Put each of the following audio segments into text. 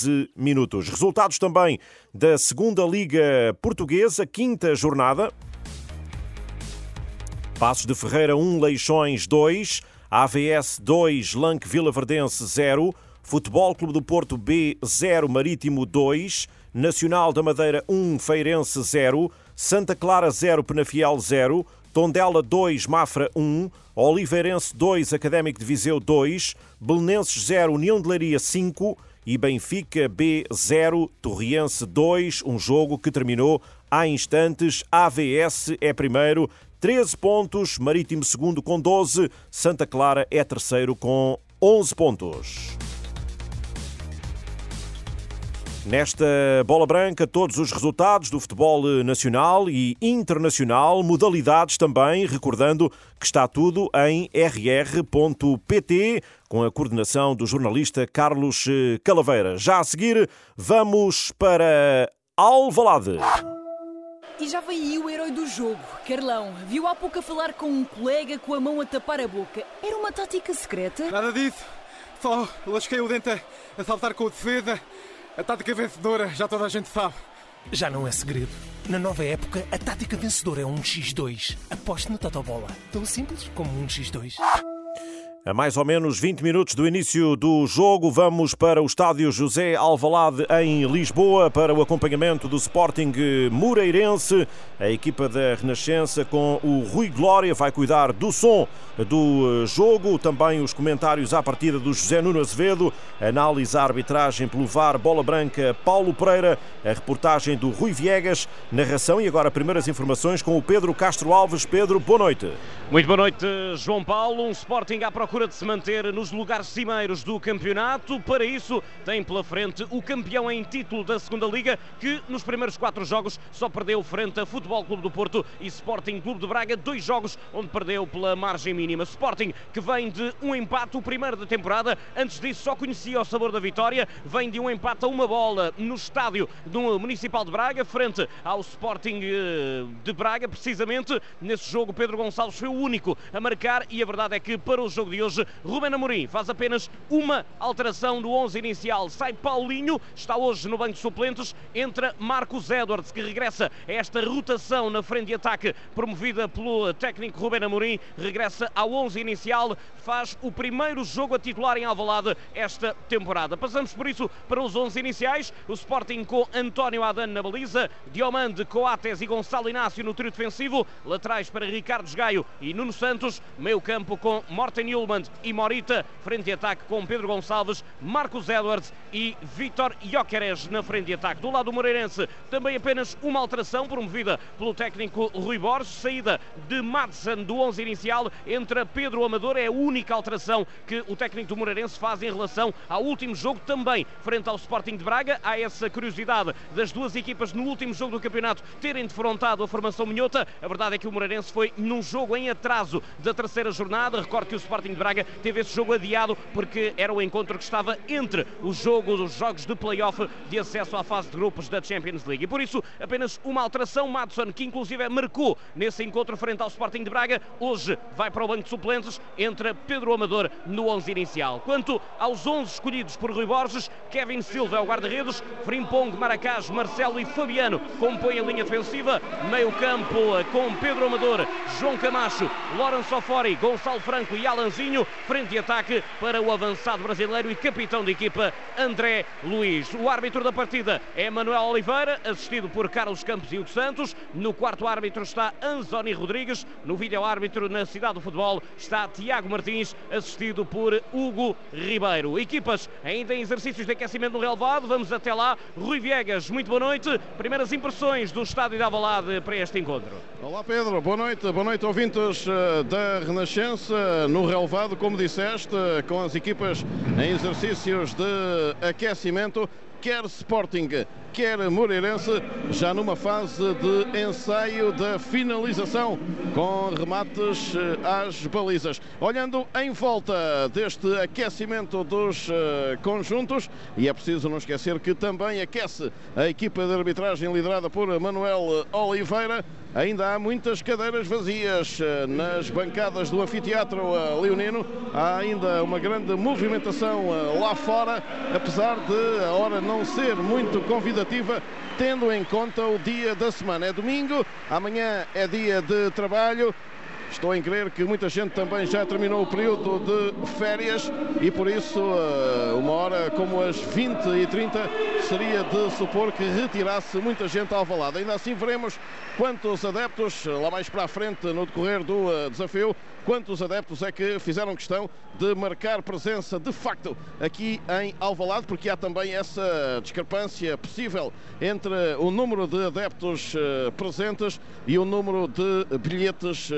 15 minutos. Resultados também da segunda Liga Portuguesa, quinta jornada. Passos de Ferreira 1, Leixões 2, AVS 2, Lanque Vila Verdense 0, Futebol Clube do Porto B 0, Marítimo 2, Nacional da Madeira 1, Feirense 0, Santa Clara 0, Penafiel 0, Tondela 2, Mafra 1, Oliveirense 2, Académico de Viseu 2, Belenenses 0, União de Leiria 5 e Benfica B 0, Torriense 2, um jogo que terminou há instantes. AVS é primeiro, 13 pontos, Marítimo segundo com 12, Santa Clara é terceiro com 11 pontos. Nesta bola branca, todos os resultados do futebol nacional e internacional, modalidades também, recordando que está tudo em rr.pt, com a coordenação do jornalista Carlos Calaveira. Já a seguir, vamos para Alvalade. E já aí o herói do jogo, Carlão. Viu há pouco a falar com um colega com a mão a tapar a boca. Era uma tática secreta? Nada disso. Só lasquei o dente a saltar com o defesa. A tática vencedora, já toda a gente sabe. Já não é segredo. Na nova época, a tática vencedora é um X2. Aposte no Totobola. Tão simples como um X2. A mais ou menos 20 minutos do início do jogo, vamos para o estádio José Alvalade em Lisboa para o acompanhamento do Sporting Moreirense. A equipa da Renascença com o Rui Glória vai cuidar do som do jogo, também os comentários à partida do José Nuno Azevedo, análise à arbitragem pelo VAR Bola Branca Paulo Pereira, a reportagem do Rui Viegas, narração e agora primeiras informações com o Pedro Castro Alves. Pedro, boa noite. Muito boa noite, João Paulo. Um Sporting à procura de se manter nos lugares cimeiros do campeonato. Para isso, tem pela frente o campeão em título da Segunda Liga, que nos primeiros quatro jogos só perdeu frente a Futebol Clube do Porto e Sporting Clube de Braga, dois jogos onde perdeu pela margem mínima. Sporting que vem de um empate, o primeiro da temporada, antes disso só conhecia o sabor da vitória, vem de um empate a uma bola no estádio do Municipal de Braga, frente ao Sporting eh, de Braga, precisamente nesse jogo Pedro Gonçalves foi o único a marcar e a verdade é que para o jogo de hoje Ruben Amorim faz apenas uma alteração do 11 inicial. Sai Paulinho, está hoje no banco de suplentes, entra Marcos Edwards, que regressa a esta rotação na frente de ataque promovida pelo técnico Ruben Amorim, regressa ao 11 inicial, faz o primeiro jogo a titular em Alvalade esta temporada. Passamos por isso para os 11 iniciais, o Sporting com António Adano na baliza, Diomande, Coates e Gonçalo Inácio no trio defensivo, laterais para Ricardo Gaio e Nuno Santos, meio campo com Morten E Morita, frente de ataque com Pedro Gonçalves, Marcos Edwards e Vitor Jóqueres na frente de ataque. Do lado do Moreirense, também apenas uma alteração promovida pelo técnico Rui Borges, saída de Madsen do 11 inicial, entra Pedro Amador, é a única alteração que o técnico do Moreirense faz em relação ao último jogo, também frente ao Sporting de Braga. Há essa curiosidade das duas equipas no último jogo do campeonato terem defrontado a formação minhota. A verdade é que o Moreirense foi num jogo em atraso da terceira jornada. Recordo que o Sporting de Braga teve esse jogo adiado porque era o encontro que estava entre o jogo dos jogos de play-off de acesso à fase de grupos da Champions League. E por isso, apenas uma alteração. Madson, que inclusive marcou nesse encontro frente ao Sporting de Braga, hoje vai para o banco de suplentes, entra Pedro Amador no 11 inicial. Quanto aos 11 escolhidos por Rui Borges, Kevin Silva é o guarda-redes, Frimpong, Maracás, Marcelo e Fabiano compõem a linha defensiva, meio campo com Pedro Amador, João Camacho, Lourenço Ofori, Gonçalo Franco e Alanzinho, frente de ataque para o avançado brasileiro e capitão de equipa André Luiz. O árbitro da partida é Manuel Oliveira, assistido por Carlos Campos e Hugo Santos. No quarto árbitro está Anzoni Rodrigues. No vídeo árbitro na cidade do futebol está Tiago Martins, assistido por Hugo Ribeiro. Equipas ainda em exercícios de aquecimento no relevado. Vamos até lá. Rui Viegas, muito boa noite. Primeiras impressões do estádio da Avalade para este encontro. Olá Pedro, boa noite. Boa noite ouvintes eh, da Renascença no relevado, como disseste, com as equipas em exercícios de aquecimento quer Sporting, quer Moreirense, já numa fase de ensaio da finalização com remates às balizas. Olhando em volta deste aquecimento dos conjuntos, e é preciso não esquecer que também aquece a equipa de arbitragem liderada por Manuel Oliveira. Ainda há muitas cadeiras vazias eh, nas bancadas do anfiteatro eh, leonino. Há ainda uma grande movimentação eh, lá fora, apesar de a hora não ser muito tendo em conta o dia da semana. É domingo, amanhã é dia de trabalho. Estou em crer que muita gente também já terminou o período de férias e por isso uma hora como as 20 e 30 seria de supor que retirasse muita gente ao Alvalade. Ainda assim veremos quantos adeptos, lá mais para a frente no decorrer do desafio, quantos adeptos é que fizeram questão de marcar presença de facto aqui em Alvalade, porque há também essa discrepância possível entre o número de adeptos presentes e o número de bilhetes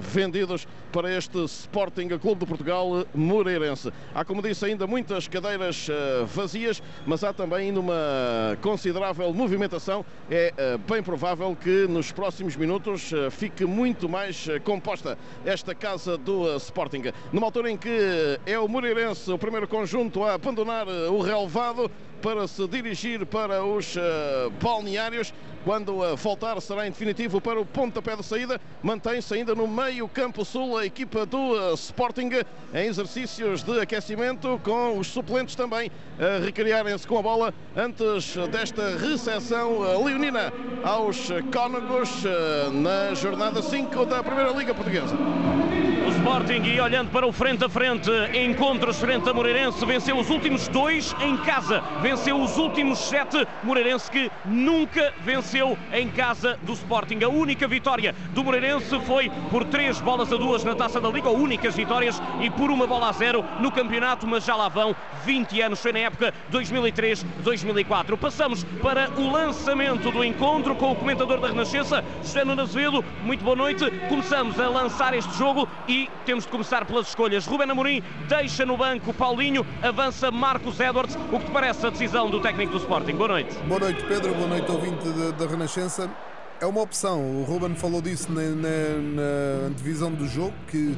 vendidos para este Sporting Clube de Portugal Moreirense. Há, como disse, ainda muitas cadeiras vazias, mas há também ainda uma considerável movimentação. É bem provável que nos próximos minutos fique muito mais composta esta casa do Sporting. Numa altura em que é o Moreirense o primeiro conjunto a abandonar o relevado para se dirigir para os balneários. Quando voltar será em definitivo para o pontapé de saída. Mantém-se ainda no meio campo sul a equipa do Sporting em exercícios de aquecimento com os suplentes também a recriarem-se com a bola antes desta recepção leonina aos Cónagos na jornada 5 da Primeira Liga Portuguesa. Sporting, e olhando para o frente a frente, encontros frente a Moreirense, venceu os últimos dois em casa, venceu os últimos sete. Moreirense que nunca venceu em casa do Sporting. A única vitória do Moreirense foi por três bolas a duas na taça da Liga, ou únicas vitórias, e por uma bola a zero no campeonato, mas já lá vão 20 anos, foi na época 2003-2004. Passamos para o lançamento do encontro com o comentador da Renascença, José Nuno Azevedo. Muito boa noite. Começamos a lançar este jogo e temos de começar pelas escolhas. Rubén Amorim deixa no banco Paulinho, avança Marcos Edwards. O que te parece a decisão do técnico do Sporting? Boa noite. Boa noite, Pedro. Boa noite, ouvinte da Renascença. É uma opção. O Ruben falou disso na, na, na do jogo, que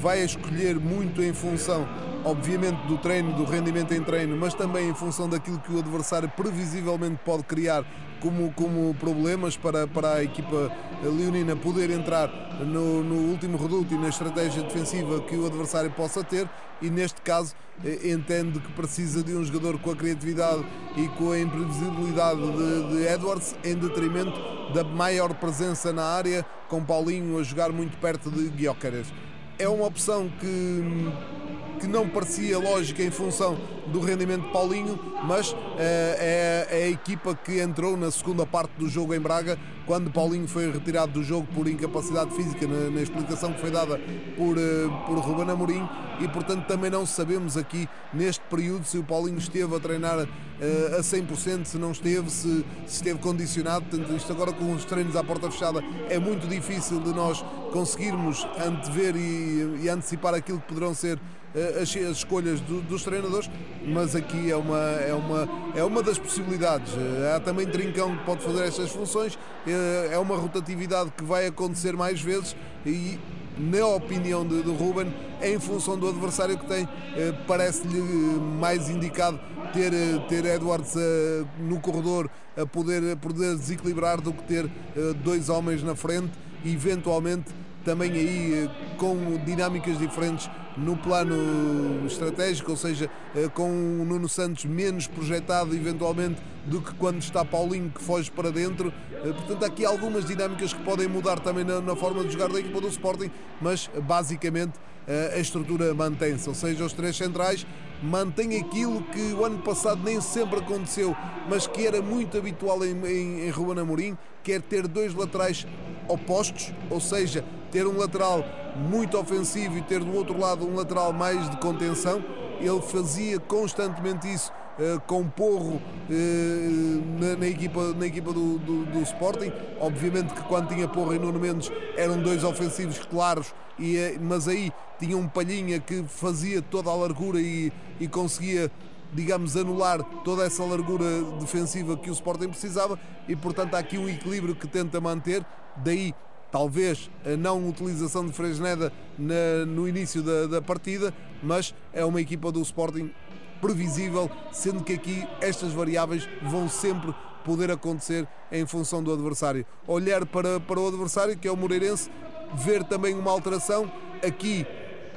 vai escolher muito em função, obviamente, do treino, do rendimento em treino, mas também em função daquilo que o adversário previsivelmente pode criar como, como problemas para, para a equipa leonina poder entrar no, no último reduto e na estratégia defensiva que o adversário possa ter e neste caso entende que precisa de um jogador com a criatividade e com a imprevisibilidade de, de Edwards em detrimento da maior presença na área com Paulinho a jogar muito perto de Guiocares. É uma opção que que não parecia lógica em função do rendimento de Paulinho, mas é, é, a equipa que entrou na segunda parte do jogo em Braga, quando Paulinho foi retirado do jogo por incapacidade física, na, na explicação que foi dada por, por Ruben Amorim, e portanto também não sabemos aqui neste período se o Paulinho esteve a treinar uh, a 100%, se não esteve, se, se esteve condicionado. Portanto, isto agora com os treinos à porta fechada é muito difícil de nós conseguirmos antever e, e antecipar aquilo que poderão ser as, as escolhas do, dos treinadores, mas aqui é uma, é, uma, é uma das possibilidades. Há também Trincão que pode fazer estas funções, é uma rotatividade que vai acontecer mais vezes e na opinião de, de Ruben, em função do adversário que tem, parece-lhe mais indicado ter, ter Edwards no corredor a poder, poder desequilibrar do que ter dois homens na frente, eventualmente também aí com dinâmicas diferentes no plano estratégico, ou seja, com o Nuno Santos menos projetado eventualmente do que quando está Paulinho que foge para dentro. Portanto, há aqui algumas dinâmicas que podem mudar também na, na forma de jogar da equipa do Sporting, mas basicamente a estrutura mantém-se, ou seja, os três centrais mantêm aquilo que o ano passado nem sempre aconteceu, mas que era muito habitual em, em, em Ruben Amorim, que é ter dois laterais opostos, ou seja, ter um lateral muito ofensivo e ter do outro lado um lateral mais de contenção. Ele fazia constantemente isso uh, com Porro uh, na, na, equipa, na equipa do, do, do, Sporting. Obviamente que quando tinha Porro e Nuno Mendes eram dois ofensivos claros, e, uh, mas aí tinha um Palhinha que fazia toda a largura e, e conseguia digamos, anular toda essa largura defensiva que o Sporting precisava e, portanto, há aqui um equilíbrio que tenta manter. Daí, talvez, a não utilização de Fresneda na, no início da, da partida, mas é uma equipa do Sporting previsível, sendo que aqui estas variáveis vão sempre poder acontecer em função do adversário. Olhar para, para o adversário, que é o Moreirense, ver também uma alteração, aqui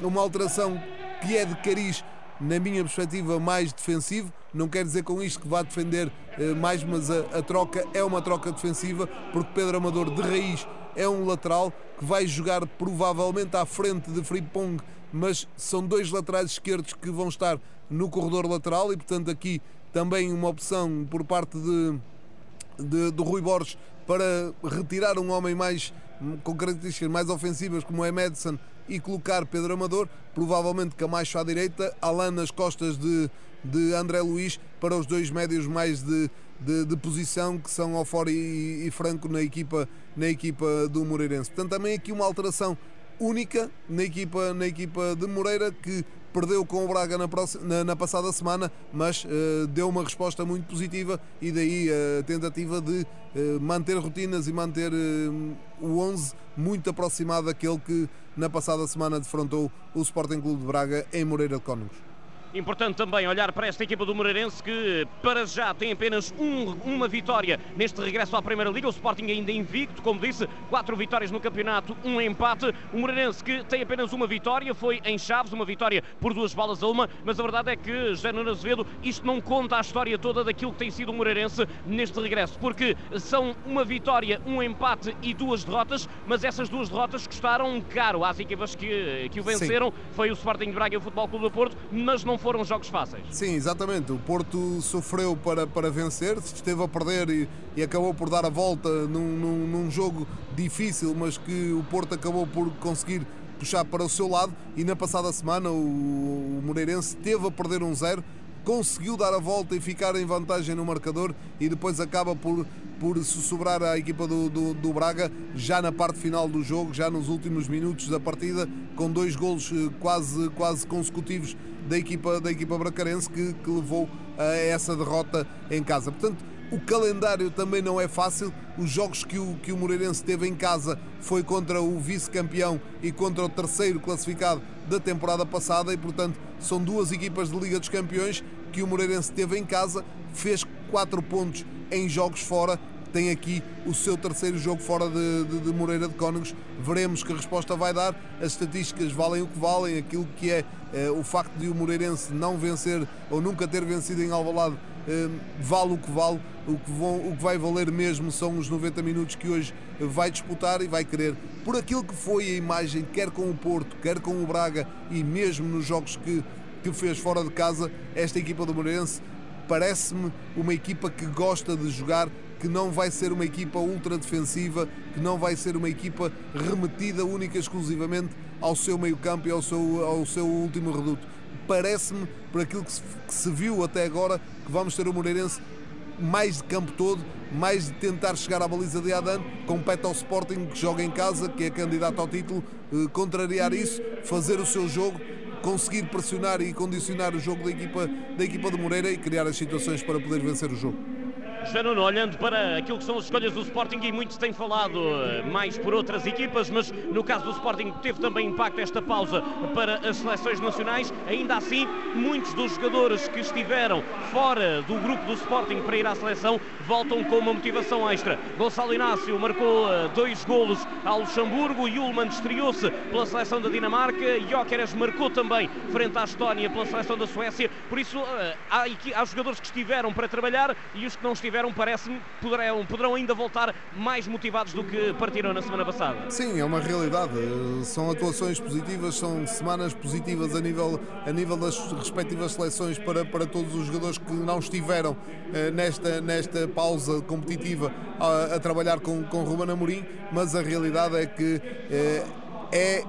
uma alteração que é de cariz, na minha perspectiva, mais defensivo. Não quer dizer com isto que vá defender eh, mais, mas a, a troca é uma troca defensiva, porque Pedro Amador, de raiz, é um lateral que vai jogar provavelmente à frente de Fripong, mas são dois laterais esquerdos que vão estar no corredor lateral e, portanto, aqui também uma opção por parte de, de, do Rui Borges para retirar um homem mais com características mais ofensivas como é Madison e colocar Pedro Amador, provavelmente Camacho à direita, Alan nas costas de, de André Luiz para os dois médios mais de, de, de posição que são Ofori e, e, Franco na equipa, na equipa do Moreirense. Portanto, também aqui uma alteração única na equipa, na equipa de Moreira que perdeu com o Braga na, próxima, na, na passada semana, mas uh, deu uma resposta muito positiva e daí a tentativa de uh, manter rotinas e manter uh, o 11 muito aproximado daquele que na passada semana defrontou o Sporting Clube de Braga em Moreira de Cónegos. Importante também olhar para esta equipa do Moreirense que para já tem apenas um, uma vitória neste regresso à Primeira Liga. O Sporting ainda invicto, como disse, quatro vitórias no campeonato, um empate. O Moreirense que tem apenas uma vitória, foi em Chaves, uma vitória por duas balas a uma, mas a verdade é que, José Nuno Azevedo, isto não conta a história toda daquilo que tem sido o Moreirense neste regresso, porque são uma vitória, um empate e duas derrotas, mas essas duas derrotas custaram caro às equipas que, que o venceram. Sim. Foi o Sporting de Braga e o Futebol Clube do Porto, mas não foram jogos fáceis. Sim, exatamente. O Porto sofreu para, para vencer, esteve a perder e, e acabou por dar a volta num, num, num jogo difícil, mas que o Porto acabou por conseguir puxar para o seu lado e na passada semana o, o Moreirense teve a perder um zero, conseguiu dar a volta e ficar em vantagem no marcador e depois acaba por, por sobrar à equipa do, do, do, Braga já na parte final do jogo, já nos últimos minutos da partida, com dois golos eh, quase, quase consecutivos da equipa, da equipa bracarense que, que levou a essa derrota em casa. Portanto, o calendário também não é fácil. Os jogos que o, que o Moreirense teve em casa foi contra o vice-campeão e contra o terceiro classificado da temporada passada e, portanto, são duas equipas de Liga dos Campeões que o Moreirense teve em casa, fez quatro pontos em jogos fora tem aqui o seu terceiro jogo fora de, de, de, Moreira de Cónegos. Veremos que resposta vai dar. As estatísticas valem o que valem. Aquilo que é eh, o facto de o Moreirense não vencer ou nunca ter vencido em Alvalade eh, vale o que vale. O que, vão, o que vai valer mesmo são os 90 minutos que hoje vai disputar e vai querer. Por aquilo que foi a imagem, quer com o Porto, quer com o Braga e mesmo nos jogos que, que fez fora de casa, esta equipa do Moreirense parece-me uma equipa que gosta de jogar que não vai ser uma equipa ultra defensiva, que não vai ser uma equipa remetida única e exclusivamente ao seu meio-campo e ao seu, ao seu último reduto. Parece-me, por aquilo que se, que se viu até agora, que vamos ter o Moreirense mais de campo todo, mais de tentar chegar à baliza de Adan, compete ao Sporting que joga em casa, que é candidato ao título, eh, contrariar isso, fazer o seu jogo, conseguir pressionar e condicionar o jogo da equipa, da equipa de Moreira e criar as situações para poder vencer o jogo. Já Nuno, olhando para aquilo que são as escolhas do Sporting e muito se tem falado eh, mais por outras equipas, mas no caso do Sporting teve também impacto esta pausa para as seleções nacionais. Ainda assim, muitos dos jogadores que estiveram fora do grupo do Sporting para ir à seleção voltam com uma motivação extra. Gonçalo Inácio marcou eh, dois golos ao Luxemburgo, Yulman estreou-se pela seleção da Dinamarca, Jóqueres marcou também frente à Estónia pela seleção da Suécia. Por isso, eh, há, há jogadores que estiveram para trabalhar e os que não estiveram tiveram, parece-me, poderão, poderão ainda voltar mais motivados do que partiram na semana passada. Sim, é uma realidade. São atuações positivas, são semanas positivas a nível, a nível das respectivas seleções para, para todos os jogadores que não estiveram eh, nesta, nesta pausa competitiva a, a trabalhar com, com Ruben Amorim, mas a realidade é que eh, é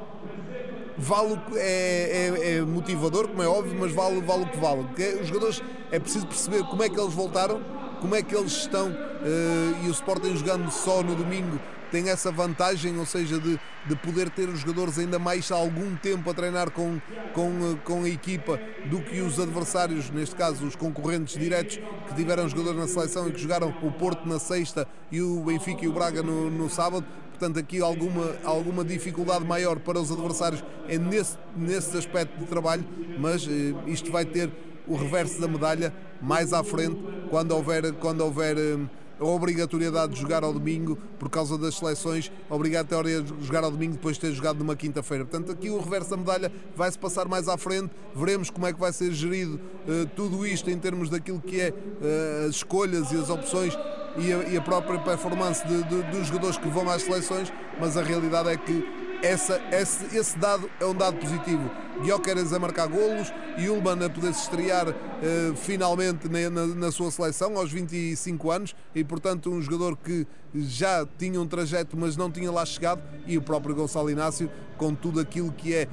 vale é, é, é, motivador, como é óbvio, mas vale, vale o que vale. Os jogadores é preciso perceber como é que eles voltaram como é que eles estão uh, e o Sporting jogando só no domingo tem essa vantagem, ou seja, de, de poder ter os jogadores ainda mais algum tempo a treinar com, com, eh, com a equipa do que os adversários, neste caso os concorrentes diretos que tiveram jogadores na seleção e que jogaram o Porto na sexta e o Benfica e o Braga no, no sábado. Portanto, aqui alguma, alguma dificuldade maior para os adversários é nesse, nesse aspecto de trabalho, mas eh, isto vai ter o reverso da medalha mais à frente, quando houver, quando houver hum, a obrigatoriedade de jogar ao domingo por causa das seleções, obrigatória de jogar ao domingo depois de ter jogado numa quinta-feira. Portanto, aqui o reverso da medalha vai-se passar mais à frente, veremos como é que vai ser gerido uh, tudo isto em termos daquilo que é uh, as escolhas e as opções e a, e a própria performance de, de, dos jogadores que vão às seleções, mas a realidade é que essa, esse, esse, dado é um dado positivo. Guioqueras a marcar golos e Ullmann a poder se estrear uh, finalmente na, na, na, sua seleção aos 25 anos e, portanto, um jogador que já tinha um trajeto, mas não tinha lá chegado, e o próprio Gonçalo Inácio, com tudo aquilo que é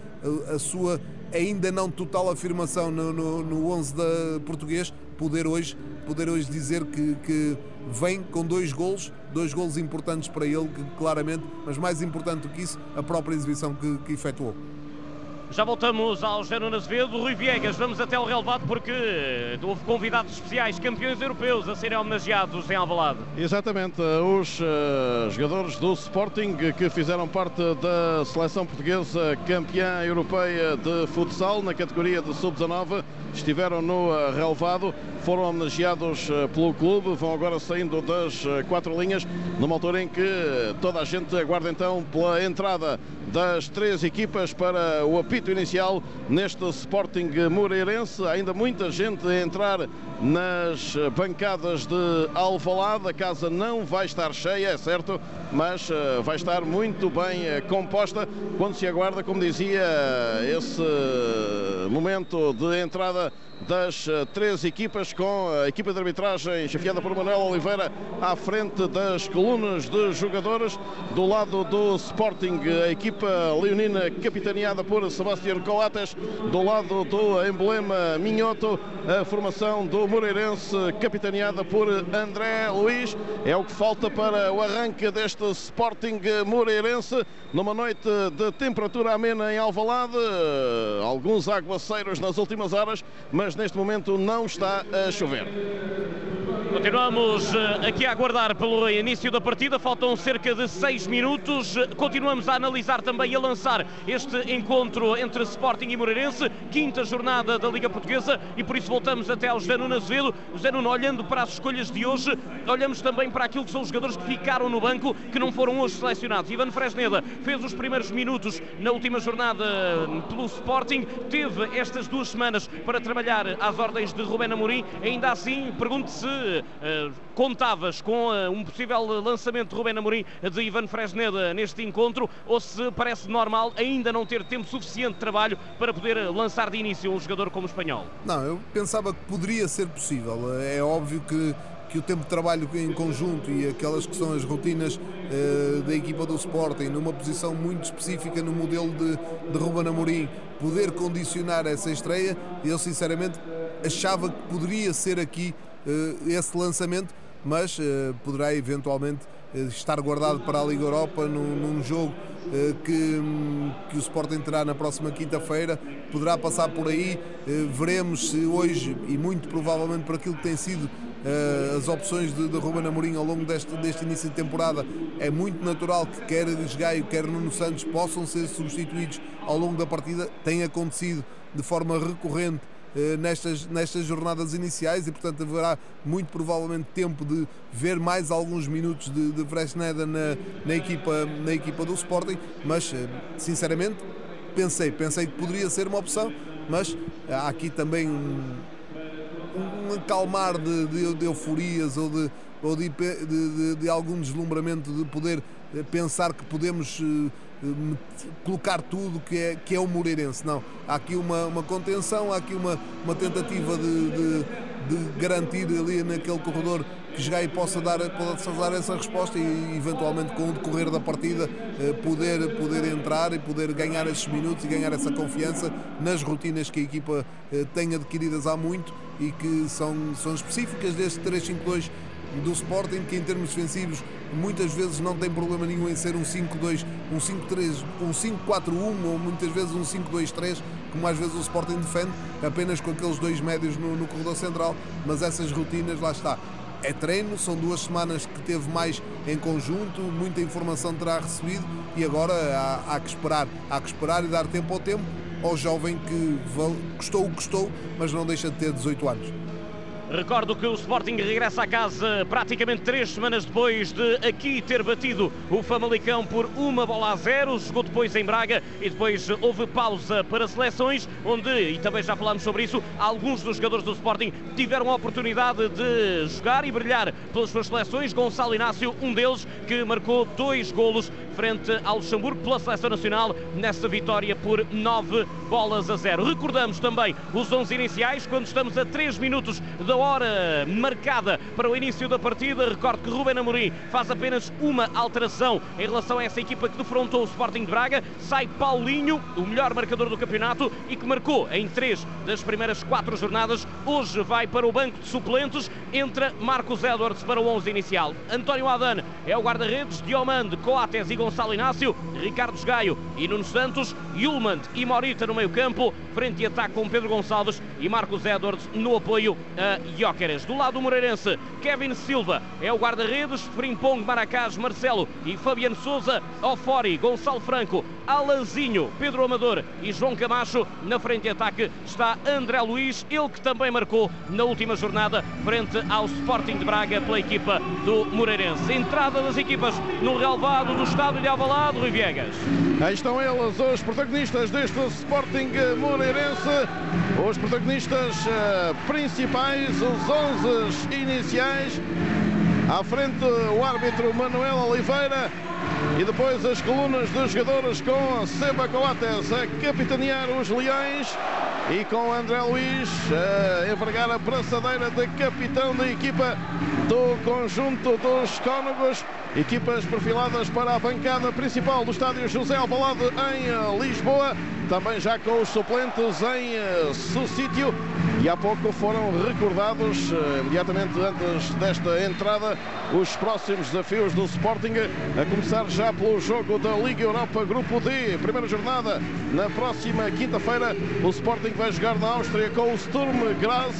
a, a sua ainda não total afirmação no, no, no 11 da português, poder hoje, poder hoje dizer que, que vem com dois golos, dois golos importantes para ele, claramente, mas mais importante do que isso, a própria exibição que, que efetuou. Já voltamos ao Gerona Azevedo. Rui Viegas, vamos até o relevado porque houve convidados especiais, campeões europeus, a serem homenageados em Alvalade. Exatamente, os uh, jogadores do Sporting que fizeram parte da seleção portuguesa campeã europeia de futsal na categoria de sub-19 estiveram no relevado, foram homenageados pelo clube, vão agora saindo das quatro linhas, numa altura em que toda a gente aguarda então pela entrada das três equipas para o apito inicial neste Sporting Moreirense. Ainda muita gente a entrar nas bancadas de Alvalade. A casa não vai estar cheia, é certo, mas eh, vai estar muito bem eh, composta quando se aguarda, como dizia, esse momento de entrada das eh, três equipas, com a equipa de arbitragem chefiada por Manuel Oliveira à frente das colunas de jogadores. Do lado do Sporting, a equipa leonina capitaneada por Sebastião Coates. Do lado do emblema Minhoto, a formação do Moreirense capitaneada por André Luiz. É o que falta para o arranque deste Sporting Moreirense numa noite de temperatura amena em Alvalade. Alguns aguaceiros nas últimas horas, mas mas neste momento não está a chover. Continuamos eh, aqui a aguardar pelo início da partida, faltam cerca de 6 minutos. Continuamos a analisar também e a lançar este encontro entre Sporting e Moreirense, quinta jornada da Liga Portuguesa, e por isso voltamos até ao José Nuno Azevedo. José Nuno, olhando para as escolhas de hoje, olhamos também para aquilo que são os jogadores que ficaram no banco, que não foram hoje selecionados. Ivan Fresneda fez os primeiros minutos na última jornada pelo Sporting, teve estas duas semanas para trabalhar às ordens de Rubén Amorim. Ainda assim, pergunto se uh, contavas com uh, um possível lançamento de Rubén Amorim de Ivan Fresneda neste encontro ou se parece normal ainda não ter tempo suficiente de trabalho para poder lançar de início um jogador como o espanhol? Não, eu pensava que poderia ser possível. É óbvio que que o tempo de trabalho em conjunto e aquelas que são as rotinas uh, da equipa do Sporting, numa posição muito específica no modelo de, de Ruben Amorim, poder condicionar essa estreia, eu sinceramente achava que poderia ser aqui esse lançamento, mas uh, poderá eventualmente estar guardado para a Liga Europa num, num jogo que, que o Sporting terá na próxima quinta-feira, poderá passar por aí, veremos se hoje e muito provavelmente por aquilo que tem sido as opções de, de Ruben Amorim ao longo deste, deste início de temporada, é muito natural que quer Gaio, quer Nuno Santos possam ser substituídos ao longo da partida. Tem acontecido de forma recorrente nestas, nestas jornadas iniciais e, portanto, haverá muito provavelmente tempo de ver mais alguns minutos de, de Fresneda na, na, equipa, na equipa do Sporting, mas, uh, sinceramente, pensei, pensei que poderia ser uma opção, mas há aqui também um um acalmar de, de, de euforias ou, de, ou de, de, de, algum deslumbramento de poder eh, pensar que podemos colocar tudo que é, que é o Moreirense. Não, há aqui uma, uma contenção, há aqui uma, uma tentativa de, de, de garantir ali naquele corredor que Jogai possa dar, possa dar essa resposta e eventualmente com o decorrer da partida eh, poder, poder entrar e poder ganhar esses minutos e ganhar essa confiança nas rotinas que a equipa eh, tem adquiridas há muito e que são, são específicas deste 3-5-2 do Sporting, que em termos defensivos muitas vezes não tem problema nenhum em ser um 5-2, um 5-3, um 5-4-1 ou muitas vezes um 5-2-3, como às vezes o Sporting defende, apenas com aqueles dois médios no, no corredor central, mas essas rotinas, lá está. É treino, são duas semanas que teve mais em conjunto, muita informação terá recebido e agora há, há que esperar, há que esperar e dar tempo ao tempo ao jovem que custou o que custou, mas não deixa de ter 18 anos. Recordo que o Sporting regressa a casa praticamente três semanas depois de aqui ter batido o Famalicão por uma bola a zero. Jogou depois em Braga e depois houve pausa para seleções, onde, e também já falámos sobre isso, alguns dos jogadores do Sporting tiveram a oportunidade de jogar e brilhar pelas suas seleções. Gonçalo Inácio, um deles, que marcou dois golos frente ao Luxemburgo pela seleção nacional nessa vitória por nove bolas a zero. Recordamos também os 11 iniciais quando estamos a 3 minutos hora marcada para o início da partida. Recordo que Ruben Amorim faz apenas uma alteração em relação a essa equipa que defrontou o Sporting de Braga. Sai Paulinho, o melhor marcador do campeonato e que marcou em três das primeiras quatro jornadas. Hoje vai para o banco de suplentes. Entra Marcos Edwards para o 11 inicial. António Adan é o guarda-redes. Diomande, Coates e Gonçalo Inácio. Ricardo Gaio e Nuno Santos. Yulmand e Morita no meio campo. Frente e ataque com Pedro Gonçalves e Marcos Edwards no apoio a Jóqueres. Do lado do Moreirense, Kevin Silva é o guarda-redes, Frimpong, Maracás, Marcelo e Fabiano Souza, Ofori, Gonçalo Franco, Alanzinho, Pedro Amador e João Camacho. Na frente de ataque está André Luiz, ele que também marcou na última jornada frente ao Sporting de Braga pela equipa do Moreirense. Entrada das equipas no relevado do estádio de Alvalade, Rui Viegas. Aí estão elas, os protagonistas deste Sporting Moreirense, os protagonistas uh, principais, os 11 iniciais. À frente o árbitro Manuel Oliveira, e depois as colunas dos jogadores com Seba Coates a capitanear os Leões. E com André Luiz a envergar a braçadeira de capitão da equipa do conjunto dos Cónegos. Equipas perfiladas para a bancada principal do estádio José Alvalade em Lisboa também já com os suplentes em uh, seu sítio e há pouco foram recordados, uh, imediatamente antes desta entrada, os próximos desafios do Sporting, a começar já pelo jogo da Liga Europa Grupo D, primeira jornada, na próxima quinta-feira, o Sporting vai jogar na Áustria com o Sturm Graz,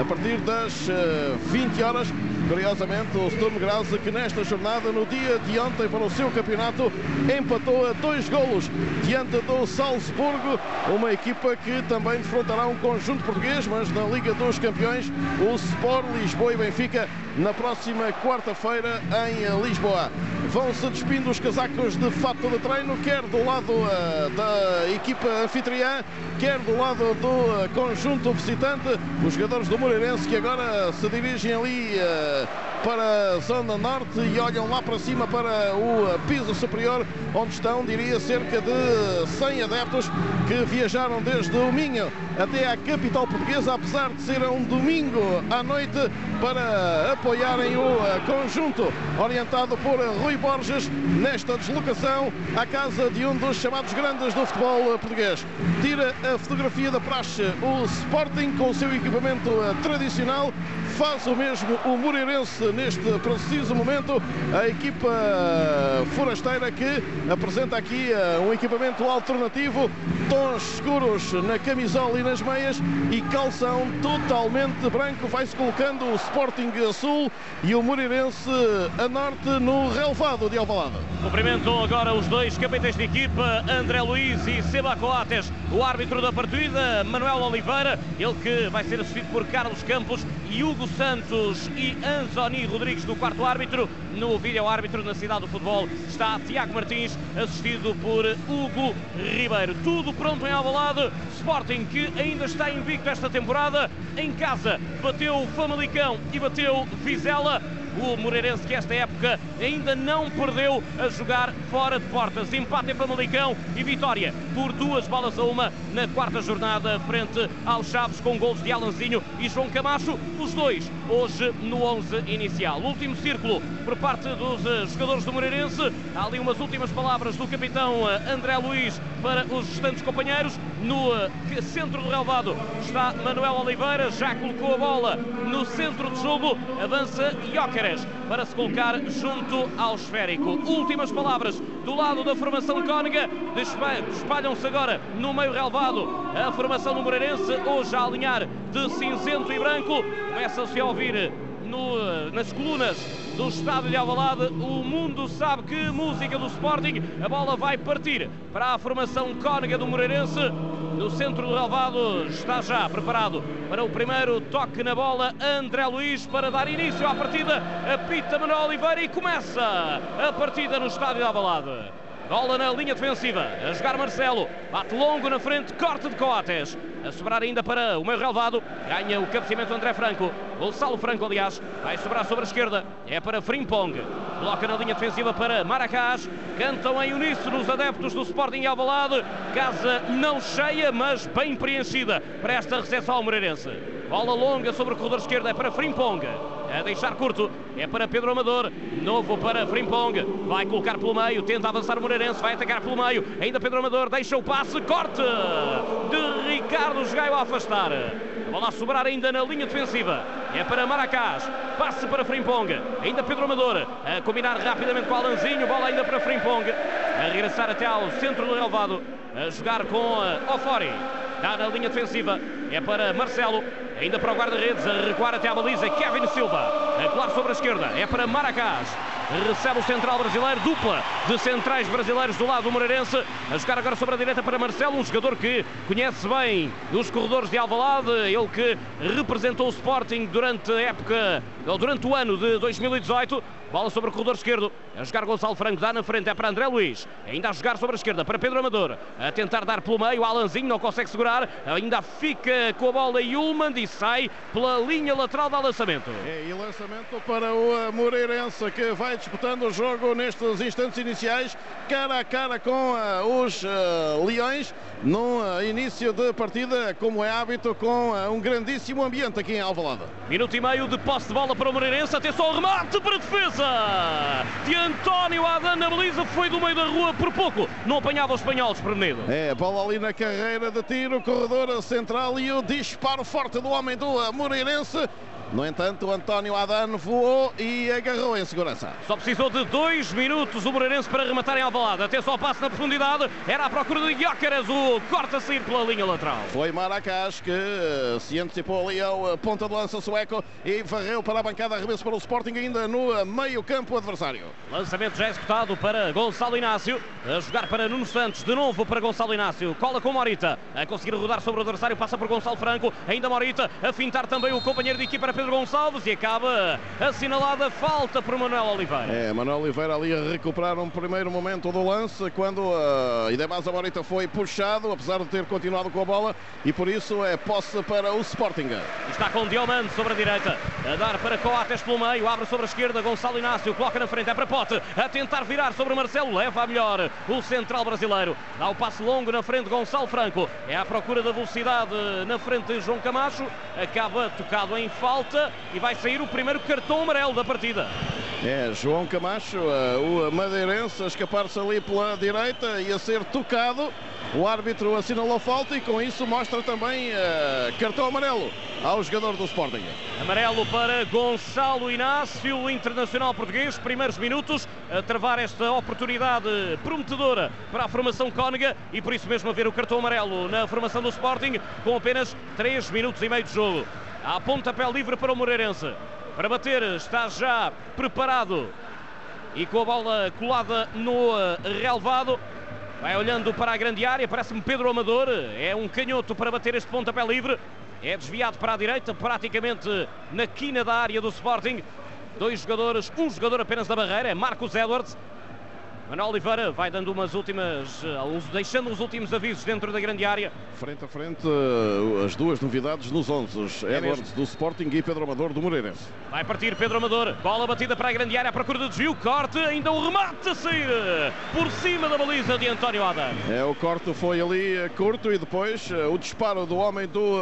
a partir das uh, 20 horas. Curiosamente, o Sturm Graz, que nesta jornada, no dia de ontem, para o seu campeonato, empatou a dois golos diante do Salzburgo, uma equipa que também defrontará um conjunto português, mas na Liga dos Campeões, o Sport Lisboa e Benfica, na próxima quarta-feira em Lisboa. Vão-se despindo os casacos de fato de treino, quer do lado uh, da equipa anfitriã, quer do lado do uh, conjunto visitante. Os jogadores do Moreirense que agora se dirigem ali uh, para a zona norte e olham lá para cima para o piso superior, onde estão, diria, cerca de 100 adeptos que viajaram desde o Minho até à capital portuguesa, apesar de ser um domingo à noite, para apoiarem o conjunto orientado por Rui Borges nesta deslocação à casa de um dos chamados grandes do futebol português. Tira a fotografia da praxe o Sporting com o seu equipamento tradicional, faz o mesmo o Moreirense neste preciso momento. A equipa forasteira que apresenta aqui um equipamento alternativo, tons escuros na camisola e nas meias e calção totalmente branco. Vai-se colocando o Sporting a sul e o Moreirense a norte no relevado de Alvalade. Cumprimentam agora os dois capitães de equipa, André Luiz e Seba Coates, o árbitro da partida, Manuel Oliveira, ele que vai ser assistido por Carlos Campos e Hugo Santos e Anzoni Rodrigues do quarto árbitro. No vídeo árbitro na cidade do futebol está Tiago Martins, assistido por Hugo Ribeiro. Tudo pronto em Alvalade. Sporting que ainda está invicto esta temporada. Em casa bateu o Famalicão e bateu Vizela. O Moreirense que esta época ainda não perdeu a jogar fora de portas. Empate em Famalicão e vitória por duas balas a uma na quarta jornada frente aos Chaves com gols de Alanzinho e João Camacho. Os dois hoje no 11 inicial. Último círculo por parte dos eh, jogadores do Moreirense. Há ali umas últimas palavras do capitão eh, André Luiz para os restantes companheiros. No eh, centro do relvado está Manuel Oliveira, já colocou a bola no centro do jogo. Avança Jóqueres para se colocar junto ao esférico. Últimas palavras do lado da formação cônica. Espalham-se agora no meio relevado a formação do Moreirense, hoje a alinhar de cinzento e branco. Começa-se a ouvir no, nas colunas do estádio de Alvalade. O mundo sabe que música do Sporting. A bola vai partir para a formação cônica do Moreirense. no centro do relvado, está já preparado para o primeiro toque na bola. André Luiz para dar início à partida. Apita Manuel Oliveira e começa a partida no estádio da Balada. Bola na linha defensiva. A jogar Marcelo. Bate longo na frente. Corte de Coates. A sobrar ainda para o meio relevado. Ganha o cabeceamento André Franco. Gonçalo Franco, aliás. Vai sobrar sobre a esquerda. É para Frimpong. Coloca na linha defensiva para Maracás. Cantam em uníssono os adeptos do Sporting Alvalade. Casa não cheia, mas bem preenchida para esta recepção moreirense. Bola longa sobre o corredor esquerdo. É para Frimpong. A deixar curto, é para Pedro Amador, novo para Frimpong, vai colocar pelo meio, tenta avançar o Moreirense, vai atacar pelo meio, ainda Pedro Amador, deixa o passe, corte de Ricardo Gaio a afastar. A bola a sobrar ainda na linha defensiva, é para Maracás, passe para Frimpong, ainda Pedro Amador, a combinar rapidamente com Alanzinho, bola ainda para Frimpong, a regressar até ao centro do relvado, a jogar com Ofori, dá na linha defensiva, é para Marcelo, ainda para o guarda-redes, a recuar até a baliza, Kevin Silva, a colar sobre a esquerda, é para Maracás, recebe o central brasileiro, dupla de centrais brasileiros do lado do Moreirense, a jogar agora sobre a direita para Marcelo, um jogador que conhece bem os corredores de Alvalade, ele que representou o Sporting durante a época, ou durante o ano de 2018, Bola sobre o corredor esquerdo. A jogar Gonçalo Franco. Dá na frente. É para André Luiz. Ainda a jogar sobre a esquerda para Pedro Amador. A tentar dar pelo meio. Alanzinho não consegue segurar. Ainda fica com a bola Yulman e sai pela linha lateral de lançamento. É, e lançamento para o Moreirense que vai disputando o jogo nestes instantes iniciais. Cara a cara com uh, os uh, Leões. No uh, início de partida, como é hábito, com um grandíssimo ambiente aqui em Alvalade. Minuto e meio de posse de bola para o Moreirense. Atenção ao remate para a defesa de António Adan na baliza, foi do meio da rua por pouco, não apanhava o espanhol desprevenido. É, bola ali na carreira de tiro, corredor central e o disparo forte do homem do Moreirense. No entanto, António Adano voou e agarrou em segurança. Só precisou de dois minutos o Moreirense para rematar em Alvalade. Até só passo na profundidade. Era à procura de Gyökeres, o corta sair pela linha lateral. Foi Maracás que eh, se antecipou ali ao eh, ponta de lança sueco e varreu para a bancada, arremesso para o Sporting ainda no eh, meio campo adversário. Lançamento já executado para Gonçalo Inácio. A jogar para Nuno Santos, de novo para Gonçalo Inácio. Cola com Morita. A conseguir rodar sobre o adversário, passa por Gonçalo Franco. Ainda Morita a fintar também o companheiro de equipa para Pedro Gonçalves e acaba assinalada falta por Manuel Oliveira. É, Manuel Oliveira ali a recuperar um primeiro momento do lance quando uh, Idemaz Morita foi puxado, apesar de ter continuado com a bola e por isso é posse para o Sporting. Está com Diomande sobre a direita, a dar para Coates pelo meio, abre sobre a esquerda, Gonçalo Inácio coloca na frente, é para Pote, a tentar virar sobre Marcelo, leva a melhor o central brasileiro, dá o passe longo na frente, Gonçalo Franco, é à procura da velocidade na frente João Camacho, acaba tocado em falta e vai sair o primeiro cartão amarelo da partida. É, João Camacho, o madeirense, a escapar-se ali pela direita e a ser tocado. O árbitro assinalou falta e com isso mostra também uh, cartão amarelo ao jogador do Sporting. Amarelo para Gonçalo Inácio, o internacional português. Primeiros minutos a travar esta oportunidade prometedora para a formação Cóniga e por isso mesmo a ver o cartão amarelo na formação do Sporting com apenas 3 minutos e meio de jogo. Há pontapé livre para o Moreirense. Para bater está já preparado e com a bola colada no relevado. Vai olhando para a grande área, parece-me Pedro Amador. É um canhoto para bater este pontapé livre. É desviado para a direita, praticamente na quina da área do Sporting. Dois jogadores, um jogador apenas da barreira, é Marcos Edwards. Manuel Oliveira vai dando umas últimas, deixando os últimos avisos dentro da grande área. Frente a frente, as duas novidades nos 11. Os é Edwards do Sporting e Pedro Amador do Moreirense. Vai partir Pedro Amador. Bola batida para a grande área à procura de desvio. Corte, ainda o remate a sair por cima da baliza de António Adam. É, o corte foi ali curto e depois o disparo do homem do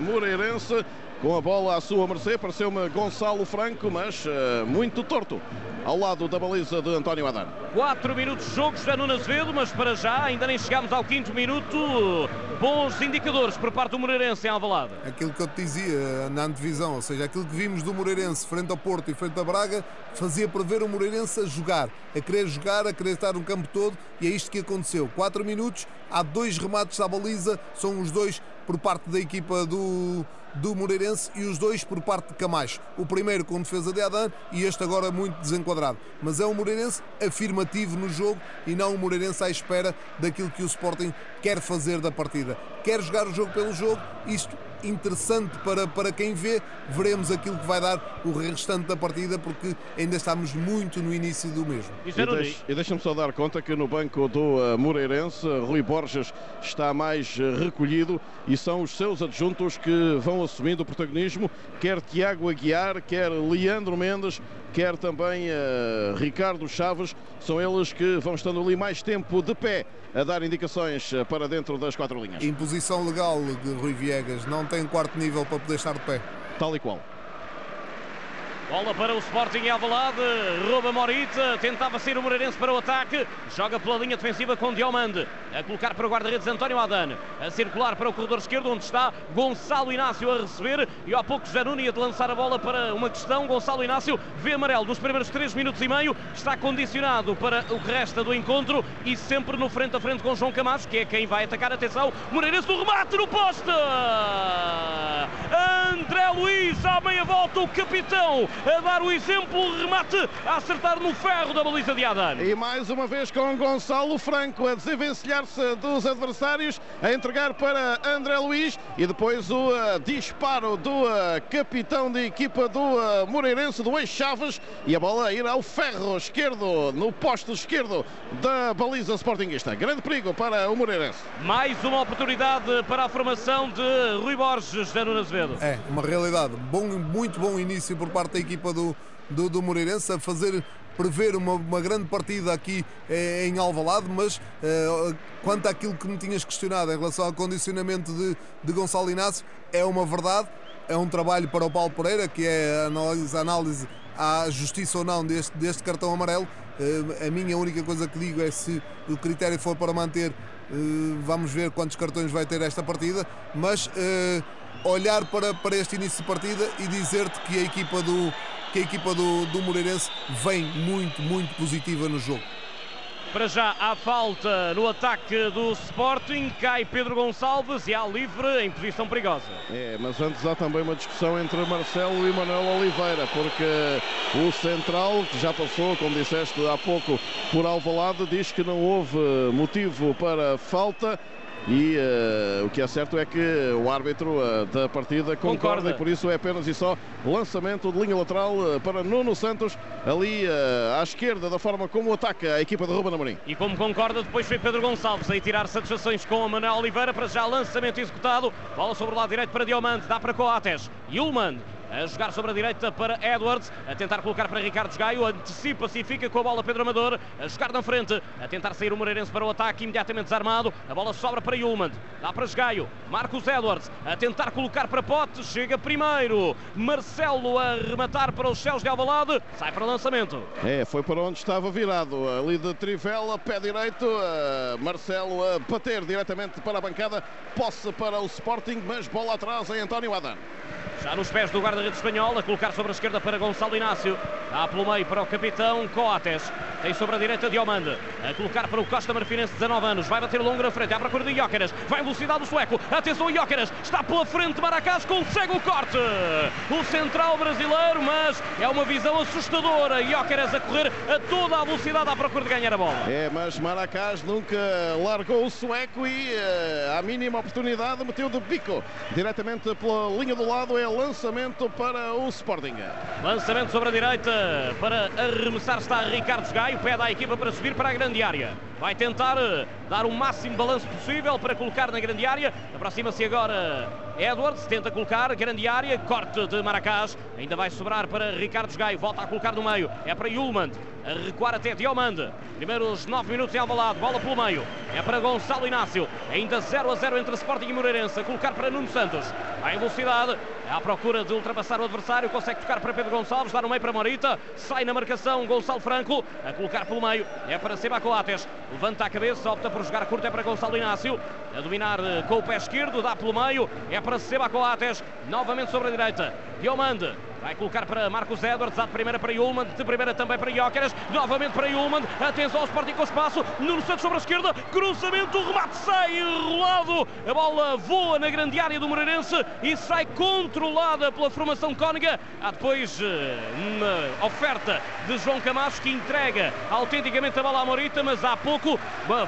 Moreirense com a bola à sua mercê. Pareceu-me Gonçalo Franco, mas uh, muito torto ao lado da baliza de António Adán. 4 minutos de jogo, já no Azevedo, mas para já ainda nem chegámos ao quinto minuto. Bons indicadores por parte do Moreirense em Alvalade. Aquilo que eu te dizia na antevisão, ou seja, aquilo que vimos do Moreirense frente ao Porto e frente a Braga, fazia prever o Moreirense a jogar, a querer jogar, a querer estar no campo todo e é isto que aconteceu. 4 minutos, há dois remates à baliza, são os dois por parte da equipa do do Moreirense e os dois por parte de Camacho. O primeiro com defesa de Adan e este agora muito desenquadrado. Mas é um Moreirense afirmativo no jogo e não um Moreirense à espera daquilo que o Sporting quer fazer da partida. Quer jogar o jogo pelo jogo, isto interessante para, para quem vê. Veremos aquilo que vai dar o restante da partida, porque ainda estamos muito no início do mesmo. E, deixa, e deixa-me só dar conta que no banco do uh, Moreirense, Rui Borges está mais uh, recolhido e são os seus adjuntos que vão assumindo o protagonismo, quer Tiago Aguiar, quer Leandro Mendes, quer também uh, Ricardo Chaves, são eles que vão estando ali mais tempo de pé a dar indicações para dentro das quatro linhas. Imposição legal de Rui Viegas, não tem quarto nível para poder estar de pé. Tal e qual. Bola para o Sporting Alvalade. Rouba Morita. Tentava sair o Moreirense para o ataque. Joga pela linha defensiva com Diomande. A colocar para o guarda-redes António Adan. A circular para o corredor esquerdo, onde está Gonçalo Inácio a receber. E há pouco Zanuni a de lançar a bola para uma questão. Gonçalo Inácio vê amarelo nos primeiros 3 minutos e meio. Está condicionado para o que resta do encontro. E sempre no frente a frente com João Camacho, que é quem vai atacar. Atenção, Moreirense do remate no poste. André Luiz à meia volta, o capitão a dar o exemplo, remate a acertar no ferro da baliza de Adan. E mais uma vez com Gonçalo Franco a desenvencilhar-se dos adversários, a entregar para André Luiz e depois o uh, disparo do uh, capitão de equipa do uh, Moreirense, do ex-Chaves, e a bola ir ao ferro esquerdo, no posto esquerdo da baliza Sportingista. Grande perigo para o Moreirense. Mais uma oportunidade para a formação de Rui Borges, José Nuno Azevedo. É, uma realidade. Bom, muito bom início por parte da equipa do, do, do Moreirense a fazer prever uma, uma grande partida aqui eh, em Alvalade, mas eh, quanto àquilo que me tinhas questionado em relação ao condicionamento de, de Gonçalo Inácio, é uma verdade, é um trabalho para o Paulo Pereira, que é a análise, a análise à justiça ou não deste, deste cartão amarelo. Eh, a minha única coisa que digo é se o critério for para manter, eh, vamos ver quantos cartões vai ter esta partida, mas eh, olhar para, para este início de partida e dizer-te que a equipa do, que a equipa do, do Moreirense vem muito, muito positiva no jogo. Para já há falta no ataque do Sporting, cai Pedro Gonçalves e há livre em posição perigosa. É, mas antes há também uma discussão entre Marcelo e Manuel Oliveira, porque o central, que já passou, como disseste há pouco, por Alvalade, diz que não houve motivo para falta e uh, o que é certo é que o árbitro uh, da partida concorda, concorda, e por isso é apenas e só lançamento de linha lateral uh, para Nuno Santos, ali à esquerda, da forma como ataca a equipa de Ruben Amorim. E como concorda, depois foi Pedro Gonçalves a tirar satisfações com a Manuel Oliveira, para já lançamento executado, bola sobre o lado direito para Diomante, dá para Coates, Yulman a jogar sobre a direita para Edwards, a tentar colocar para Ricardo Gaio, antecipa-se e fica com a bola Pedro Amador, a jogar na frente, a tentar sair o Moreirense para o ataque, imediatamente desarmado, a bola sobra para Yulman, dá para Gaio, Marcos Edwards, a tentar colocar para Pote, chega primeiro, Marcelo a rematar para os céus de Alvalade, sai para o lançamento. É, foi para onde estava virado, ali de Trivela, pé direito, Marcelo a bater diretamente para a bancada, posse para o Sporting, mas bola atrás em António Adan. Já nos pés do guarda-redes espanhol, a colocar sobre a esquerda para Gonçalo Inácio. Dá pelo meio para o capitão Coates. Tem sobre a direita Diomande. A colocar para o Costa Marfinense, 19 anos. Vai bater longo na frente, à procura de Jóqueras. Vai velocidade do sueco. Atenção, Jóqueras. Está pela frente, Maracás consegue o corte. O central brasileiro, mas é uma visão assustadora. Jóqueras a correr a toda a velocidade à procura de ganhar a bola. É, mas Maracás nunca largou o sueco e uh, à mínima oportunidade meteu de bico diretamente pela linha do lado. É lançamento para o Sporting. Lançamento sobre a direita para arremessar está Ricardo Gaio, pede à equipa para subir para a grande área. Vai tentar eh, dar o máximo balanço possível para colocar na grande área. Aproxima-se agora Edwards, tenta colocar, grande área, corte de Maracás. Ainda vai sobrar para Ricardo Gaio, volta a colocar no meio. É para Yulman, a recuar até Diomande. Primeiros 9 minutos em Alvalade, bola pelo meio. É para Gonçalo Inácio. Ainda 0 a 0 entre Sporting e Moreirense. A colocar para Nuno Santos. Vai em velocidade, à procura de ultrapassar o adversário. Consegue tocar para Pedro Gonçalves, dá no meio para Morita. Sai na marcação Gonçalo Franco. A colocar pelo meio. É para Seba Coates. Levanta a cabeça, opta por jogar curto. É para Gonçalo Inácio. A dominar com o pé esquerdo, dá pelo meio. É para Seba Coates. Novamente sobre a direita. Diomande. Vai colocar para Marcos Edwards, de primeira para Yulman, de primeira também para Jóqueras, novamente para Yulman. Atenção ao Sporting com espaço. Nuno Santos sobre a esquerda, cruzamento, remate sai enrolado. A bola voa na grande área do Moreirense e sai controlada pela formação Cóniga. Há depois eh, uma oferta de João Camacho que entrega autenticamente a bola à Morita, mas há pouco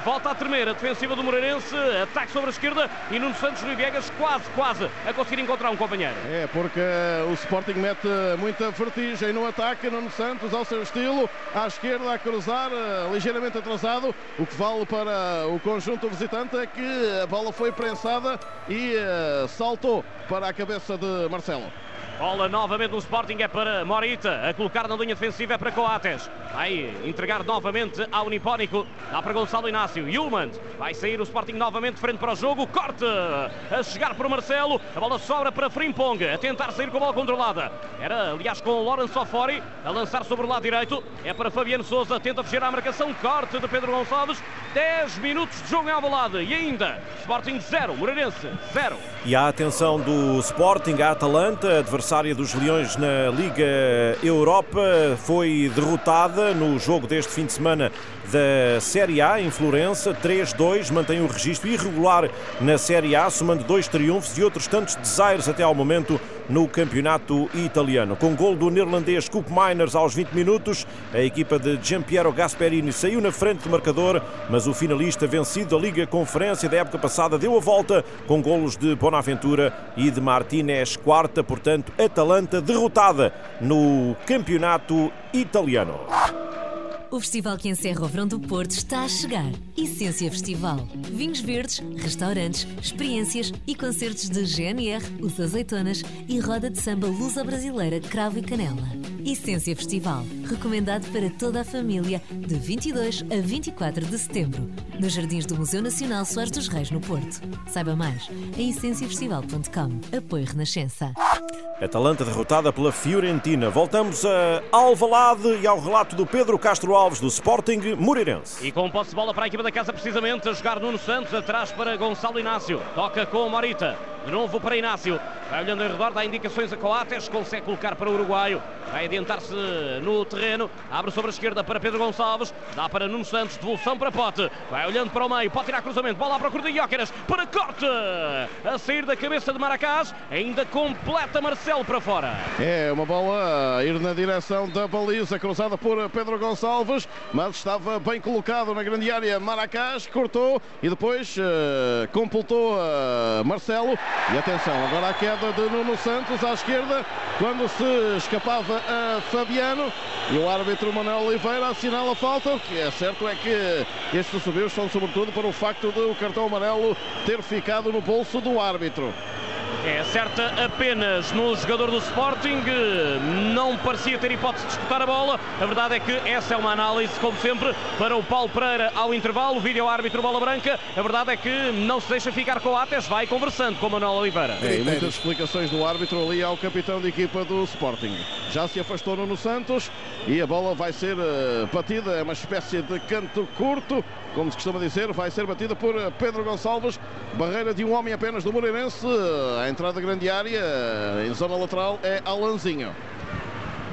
volta a tremer a defensiva do Moreirense. Ataque sobre a esquerda e Nuno Santos Rui Viegas quase, quase a conseguir encontrar um companheiro. É, porque o Sporting mete muita vertigem no ataque. Nuno Santos ao seu estilo, à esquerda a cruzar, eh, ligeiramente atrasado. O que vale para o conjunto visitante é que a bola foi prensada e uh, saltou para a cabeça de Marcelo. Bola novamente no Sporting é para Morita. A colocar na linha defensiva é para Coates. Vai entregar novamente ao Nipónico. Dá para Gonçalo Inácio. Yulman vai sair o Sporting novamente frente para o jogo. Corte a chegar para o Marcelo. A bola sobra para Frimpong. A tentar sair com a bola controlada. Era aliás com o Lawrence Sofori a lançar sobre o lado direito. É para Fabiano Souza. Tenta fechar a marcação. Corte de Pedro Gonçalves. 10 minutos de jogo em Alvalade. E ainda Sporting 0, Moreirense 0. E a atenção do Sporting, a Atalanta, adversário adversária dos Leões na Liga Europa, foi derrotada no jogo deste fim de semana da Série A em Florença, 3-2, mantém o registro irregular na Série A, somando dois triunfos e outros tantos desaires até ao momento no campeonato italiano. Com gol do neerlandês Coop Miners aos 20 minutos, a equipa de Giampiero Gasperini saiu na frente do marcador, mas o finalista vencido da Liga Conferência da época passada deu a volta com golos de Bonaventura e de Martinez. Quarta, portanto, Atalanta derrotada no campeonato italiano. O festival que encerra o verão do Porto está a chegar. Essência Festival. Vinhos verdes, restaurantes, experiências e concertos de GNR, Os Azeitonas e roda de samba lusa brasileira Cravo e Canela. Essência Festival. Recomendado para toda a família de 22 a 24 de setembro. Nos Jardins do Museu Nacional Soares dos Reis, no Porto. Saiba mais em essenciafestival.com. Apoio Renascença. Atalanta derrotada pela Fiorentina. Voltamos a Alvalade e ao relato do Pedro Castro Alves do Sporting Moreirense. E com posse de bola para a equipa da casa precisamente a jogar Nuno Santos atrás para Gonçalo Inácio. Toca com Morita. De novo para Inácio. Vai olhando em redor, dá indicações a Coates, consegue colocar para o uruguaio. Vai adiantar-se no terreno. Abre sobre a esquerda para Pedro Gonçalves. Dá para Nuno Santos, devolução para Pote. Vai olhando para o meio, pode tirar cruzamento. Bola à procura de Jóqueras para corte. A sair da cabeça de Maracás. Ainda completa Marcelo para fora. É uma bola a ir na direção da baliza, cruzada por Pedro Gonçalves. Mas estava bem colocado na grande área. Maracás cortou e depois uh, completou uh, Marcelo. E atenção, agora a queda de Nuno Santos à esquerda, quando se escapava a Fabiano. E o árbitro Manuel Oliveira assinala a falta. O que é certo é que estes subiu são sobretudo para o facto de o cartão amarelo ter ficado no bolso do árbitro. É certa apenas no jogador do Sporting, não parecia ter hipótese de disputar a bola. A verdade é que essa é uma análise, como sempre, para o Paulo Pereira ao intervalo. Vídeo árbitro bola branca. A verdade é que não se deixa ficar com o Ates, vai conversando com o Manuel Oliveira. É, e muitas explicações do árbitro ali ao capitão de equipa do Sporting. Já se afastou no Santos e a bola vai ser uh, batida, é uma espécie de canto curto, como se costuma dizer, vai ser batida por eh, Pedro Gonçalves, barreira de um homem apenas do Moreirense, a entrada da grande área, em zona lateral, é Alanzinho.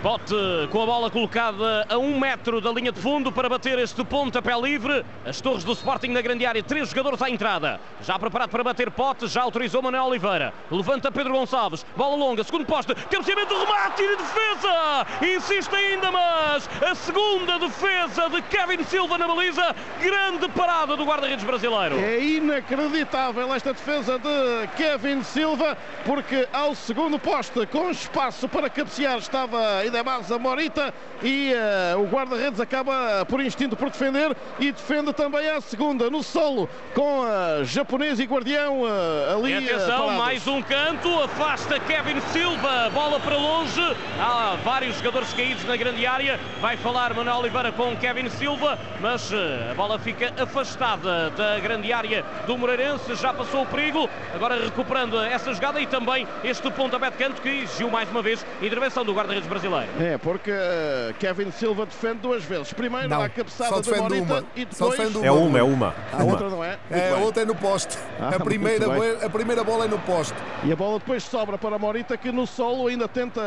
Bote com a bola colocada a um metro da linha de fundo para bater este pontapé livre. As torres do Sporting na grande área, três jogadores à entrada. Já preparado para bater pote, já autorizou Manuel Oliveira. Levanta Pedro Gonçalves, bola longa, segundo poste, cabeceamento, remate e defesa. Insiste ainda, mas a segunda defesa de Kevin Silva na baliza. Grande parada do guarda-redes brasileiro. É inacreditável esta defesa de Kevin Silva, porque ao segundo poste, com espaço para cabecear, estava a Morita e uh, o guarda-redes acaba por instinto por defender e defende também a segunda no solo com a japonês e guardião uh, ali. E atenção, uh, mais um canto, afasta Kevin Silva, bola para longe. Há vários jogadores caídos na grande área. Vai falar Manuel Oliveira com Kevin Silva, mas a bola fica afastada da grande área do Moreirense. Já passou o perigo, agora recuperando essa jogada e também este pontapé de canto que exigiu mais uma vez intervenção do guarda-redes brasileiro. Também. É, porque uh, Kevin Silva defende duas vezes. Primeiro Não, a cabeçada só de Morita uma. e Só depois... defende É uma, é uma. A uma. outra não é? Muito É, a outra é no poste. Ah, a, primeira, a primeira bola é no poste. E a bola depois sobra para Morita que no solo ainda tenta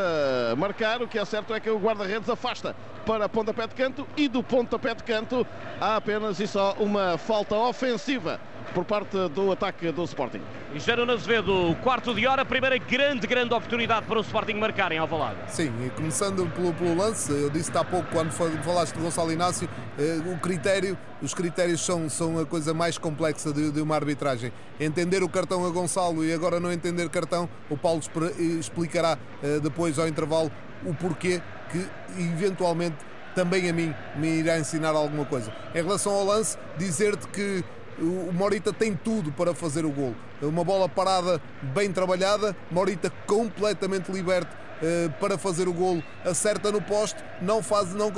marcar. O que é certo é que o guarda-redes afasta para pontapé de canto e do pontapé de canto há apenas e só uma falta ofensiva por parte do ataque do Sporting. E Gerona Azevedo, quarto de hora, primeira grande, grande oportunidade para o Sporting marcar em Alvalade. Sim, e começando pelo, pelo lance, eu disse-te há pouco quando fa- falaste de Gonçalo Inácio, eh, o critério, os critérios são, são a coisa mais complexa de, de uma arbitragem. Entender o cartão a Gonçalo e agora não entender cartão, o Paulo explicará eh, depois ao intervalo o porquê que eventualmente também a mim me irá ensinar alguma coisa. Em relação ao lance, dizer-te que o Morita tem tudo para fazer o gol. Uma bola parada bem trabalhada, Morita completamente liberto eh, para fazer o golo, acerta no poste, não faz, não